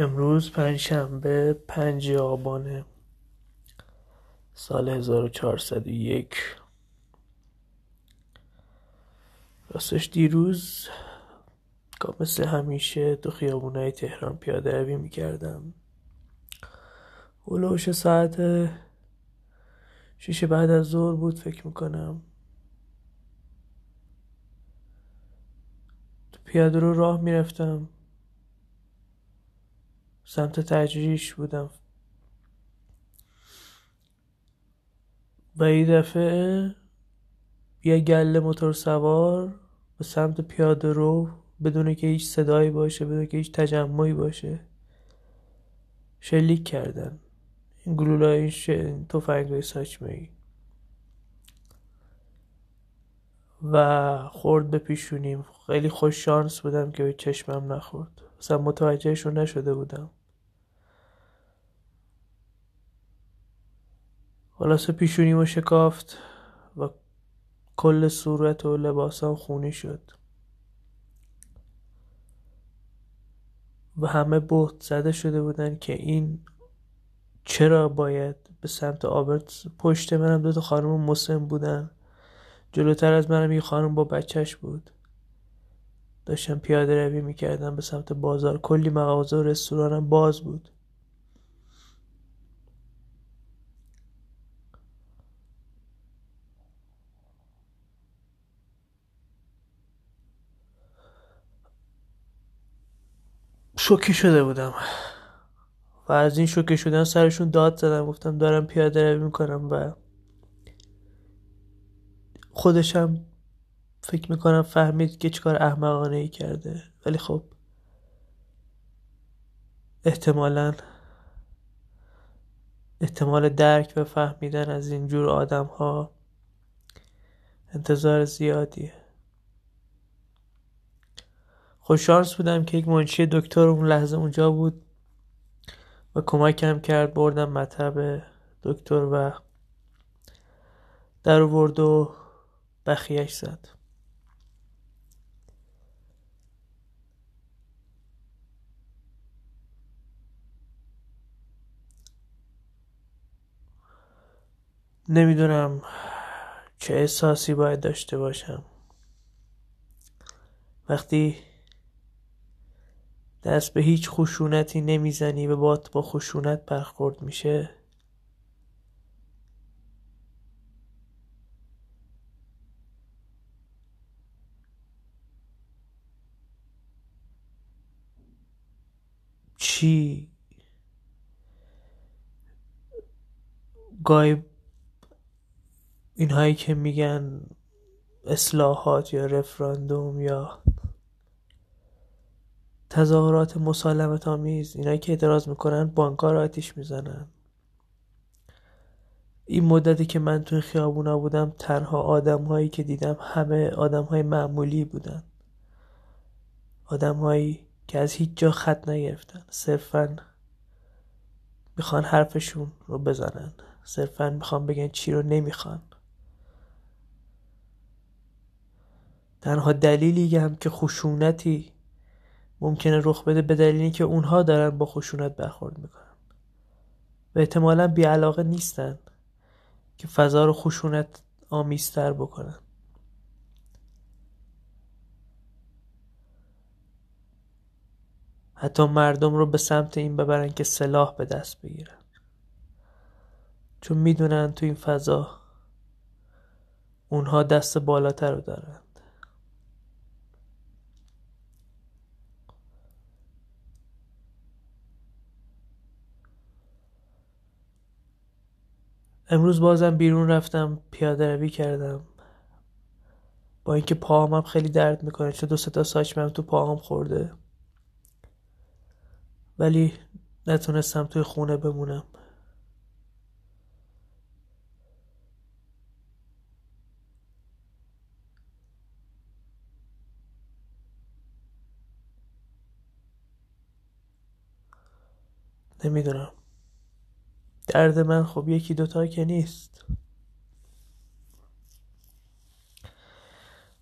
امروز پنجشنبه پنج آبان سال هزار و چهارصد و یک. راستش دیروز مثل همیشه تو خیابونای تهران پیاده روی می‌کردم. هلوش ساعت شیشه بعد از ظهر بود فکر می‌کنم. تو پیاده رو راه می‌رفتم. سمت تجریش بودم. و این دفعه یه گله موتور سوار به سمت پیاده رو بدون که هیچ صدایی باشه بدون که هیچ تجمعی باشه شلیک کردن. این گلولای ش... این توفنگای ساچمه و خورد به پیشونیم. خیلی خوش شانس بودم که به چشمم نخورد. اصلا متوجهشون نشده بودم. خلاصه پیشونیمو شکافت و کل صورت و لباسام خونی شد. و همه بهت زده شده بودن که این چرا باید به سمت آبرت پشت منم؟ دو تا خانم مسن بودن. جلوتر از منم یه خانم با بچهش بود. داشتم پیاده روی می‌کردم به سمت بازار. کلی مغازه و رستورانم باز بود. شوکه شده بودم. و از این شوکه شدن سرشون داد زدم گفتم دارم پیاده روی می‌کنم و خودشم فکر می‌کنم فهمید که چیکار احمقانه ای کرده. ولی خب احتمالا احتمال درک و فهمیدن از اینجور آدم ها انتظار زیادیه. خوششانس بودم که یک منشی دکتر اون لحظه اونجا بود و کمکم کرد بردم مطب دکتر و در آورد و بخیهش زد. نمی‌دونم چه احساسی باید داشته باشم. وقتی دست به هیچ خشونتی نمی‌زنی و بات با خشونت برخورد میشه؟ چی؟ گاهی اینهایی که میگن اصلاحات یا رفراندوم یا تظاهرات مسالمت آمیز اینایی که اعتراض می‌کنن بانکار آتیش می‌زنن. این مدتی که من تو خیابونا بودم تنها آدم هایی که دیدم همه آدم های معمولی بودن. آدم هایی که از هیچ جا خط نگرفتن. صرفا می‌خوان حرفشون رو بزنن. صرفا می‌خوان بگن چی رو نمی‌خوان. تنها دلیلی هم که خشونتی ممکنه رخ بده به دلیلی که اونها دارن با خشونت برخورد می‌کنن. و احتمالا بیعلاقه نیستن که فضا رو خشونت آمیزتر بکنن. حتی مردم رو به سمت این ببرن که سلاح به دست بگیرن. چون می‌دونن تو این فضا اونها دست بالاتر رو دارن. امروز بازم بیرون رفتم پیاده روی کردم. با اینکه پاهامم خیلی درد می‌کنه چون دو ستا ساچمم تو پاهام خورده. ولی نتونستم توی خونه بمونم. نمی‌دونم. درد من خب یکی دوتا که نیست.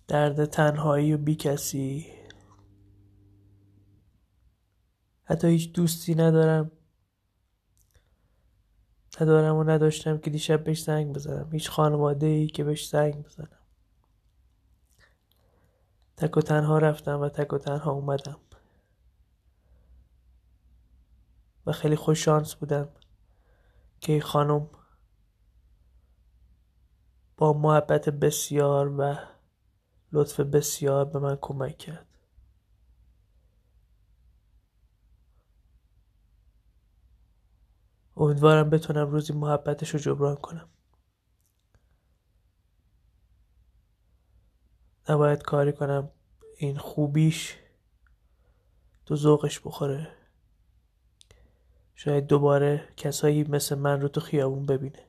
درد تنهایی و بی کسی. حتی هیچ دوستی ندارم. ندارم و نداشتم که دیشب بهش زنگ بزنم. هیچ خانواده ای که بهش زنگ بزنم. تک و تنها رفتم و تک و تنها اومدم. و خیلی خوش شانس بودم. که خانم با محبت بسیار و لطف بسیار به من کمک کرد. امیدوارم بتونم روزی محبتش رو جبران کنم. نباید کاری کنم این خوبیش تو ذوقش بخوره. شاید دوباره کسایی مثل من رو تو خیابون ببینه.